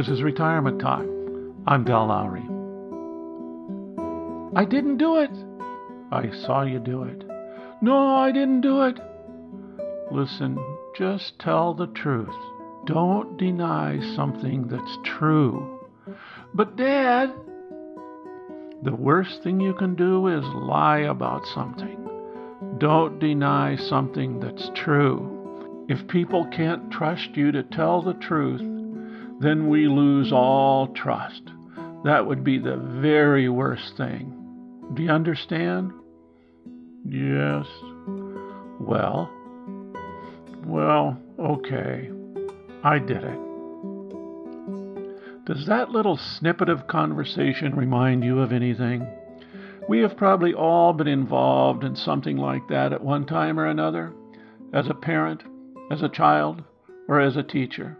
This is Retirement Talk. I'm Del Lowry. I didn't do it. I saw you do it. No, I didn't do it. Listen, just tell the truth. Don't deny something that's true. But, Dad, the worst thing you can do is lie about something. Don't deny something that's true. If people can't trust you to tell the truth, then we lose all trust. That would be the very worst thing. Do you understand? Yes. Well, well, okay. I did it. Does that little snippet of conversation remind you of anything? We have probably all been involved in something like that at one time or another, as a parent, as a child, or as a teacher.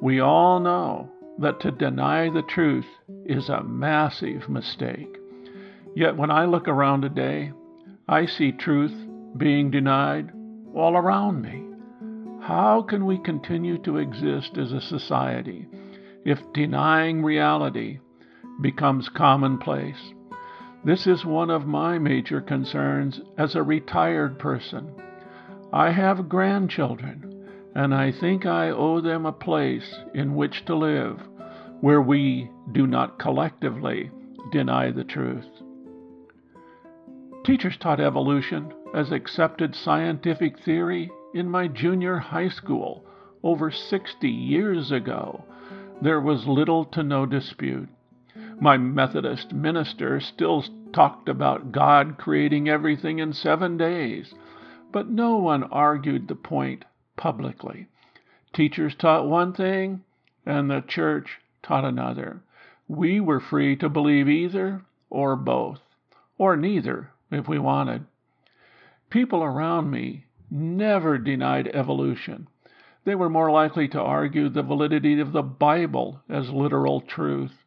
We all know that to deny the truth is a massive mistake. Yet when I look around today, I see truth being denied all around me. How can we continue to exist as a society if denying reality becomes commonplace? This is one of my major concerns as a retired person. I have grandchildren, and I think I owe them a place in which to live where we do not collectively deny the truth. Teachers taught evolution as accepted scientific theory in my junior high school over 60 years ago there was little to no dispute. My Methodist minister still talked about God creating everything in seven days, but no one argued the point publicly. Teachers taught one thing, and the church taught another. We were free to believe either or both, or neither if we wanted. People around me never denied evolution. They were more likely to argue the validity of the Bible as literal truth.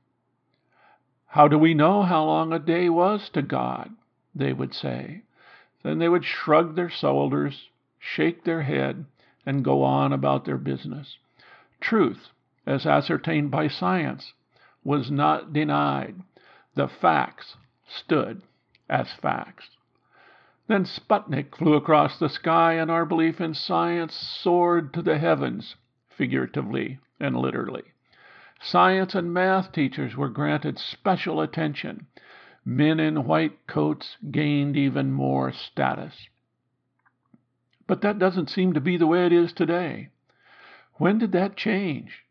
How do we know how long a day was to God? They would say. Then they would shrug their shoulders, shake their head, and go on about their business. Truth, as ascertained by science, was not denied. The facts stood as facts. Then Sputnik flew across the sky, and our belief in science soared to the heavens, figuratively and literally. Science and math teachers were granted special attention. Men in white coats gained even more status. But that doesn't seem to be the way it is today. When did that change?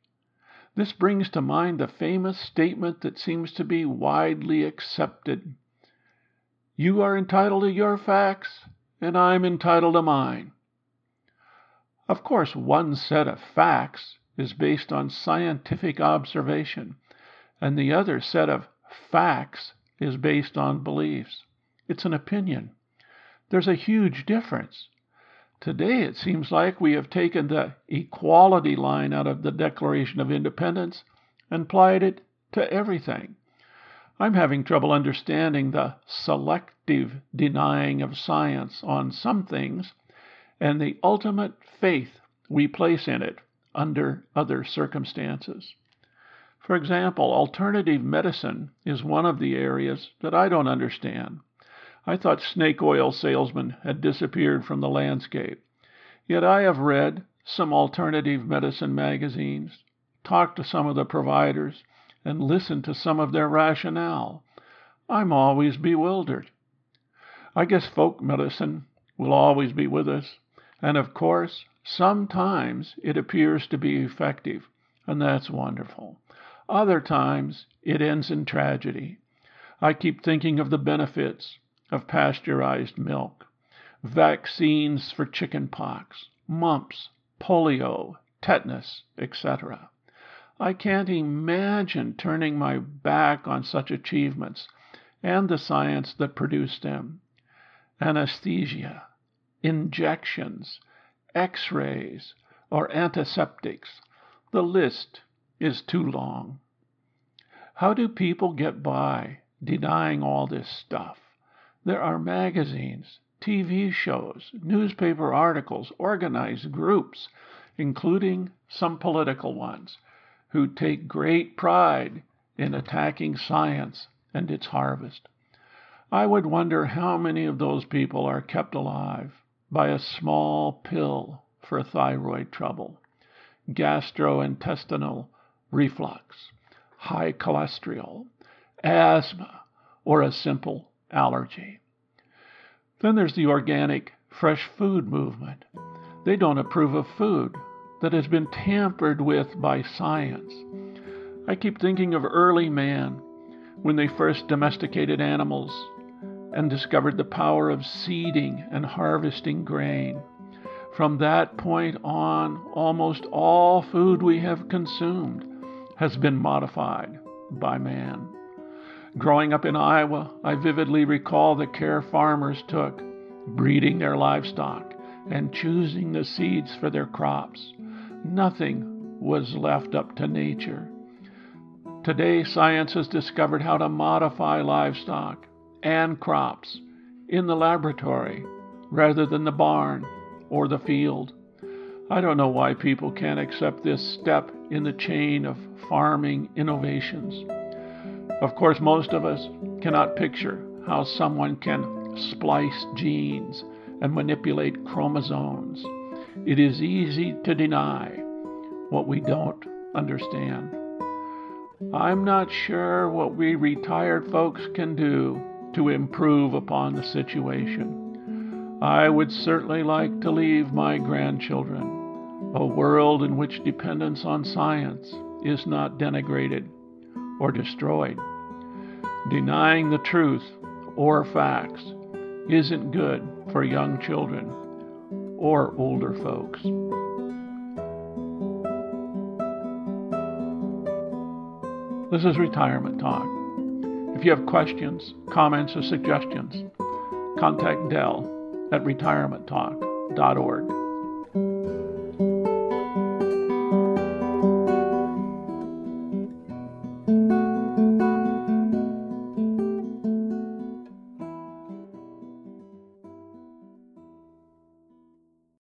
This brings to mind the famous statement that seems to be widely accepted you are entitled to your facts, and I'm entitled to mine. Of course, one set of facts is based on scientific observation, and the other set of facts is based on beliefs. It's an opinion. There's a huge difference. Today, it seems like we have taken the equality line out of the Declaration of Independence and applied it to everything. I'm having trouble understanding the selective denying of science on some things and the ultimate faith we place in it under other circumstances. For example, alternative medicine is one of the areas that I don't understand. I thought snake oil salesmen had disappeared from the landscape. Yet I have read some alternative medicine magazines, talked to some of the providers, and listened to some of their rationale. I'm always bewildered. I guess folk medicine will always be with us, and of course, sometimes it appears to be effective, and that's wonderful. Other times it ends in tragedy. I keep thinking of the benefits of pasteurized milk, vaccines for chicken pox, mumps, polio, tetanus, etc. I can't imagine turning my back on such achievements and the science that produced them. Anesthesia, injections, x rays, or antiseptics. The list is too long. How do people get by denying all this stuff? There are magazines, TV shows, newspaper articles, organized groups, including some political ones who take great pride in attacking science and its harvest. I would wonder how many of those people are kept alive by a small pill for thyroid trouble, gastrointestinal reflux, high cholesterol, asthma, or a simple allergy. Then there's the organic, fresh food movement. They don't approve of food that has been tampered with by science. I keep thinking of early man when they first domesticated animals and discovered the power of seeding and harvesting grain. From that point on, almost all food we have consumed has been modified by man. Growing up in Iowa, I vividly recall the care farmers took, breeding their livestock and choosing the seeds for their crops. Nothing was left up to nature. Today, science has discovered how to modify livestock and crops in the laboratory rather than the barn or the field. I don't know why people can't accept this step in the chain of farming innovations. Of course, most of us cannot picture how someone can splice genes and manipulate chromosomes. It is easy to deny what we don't understand. I'm not sure what we retired folks can do to improve upon the situation. I would certainly like to leave my grandchildren a world in which dependence on science is not denigrated or destroyed. Denying the truth or facts isn't good for young children or older folks. This is Retirement Talk. If you have questions, comments, or suggestions, contact Del at retirementtalk.org.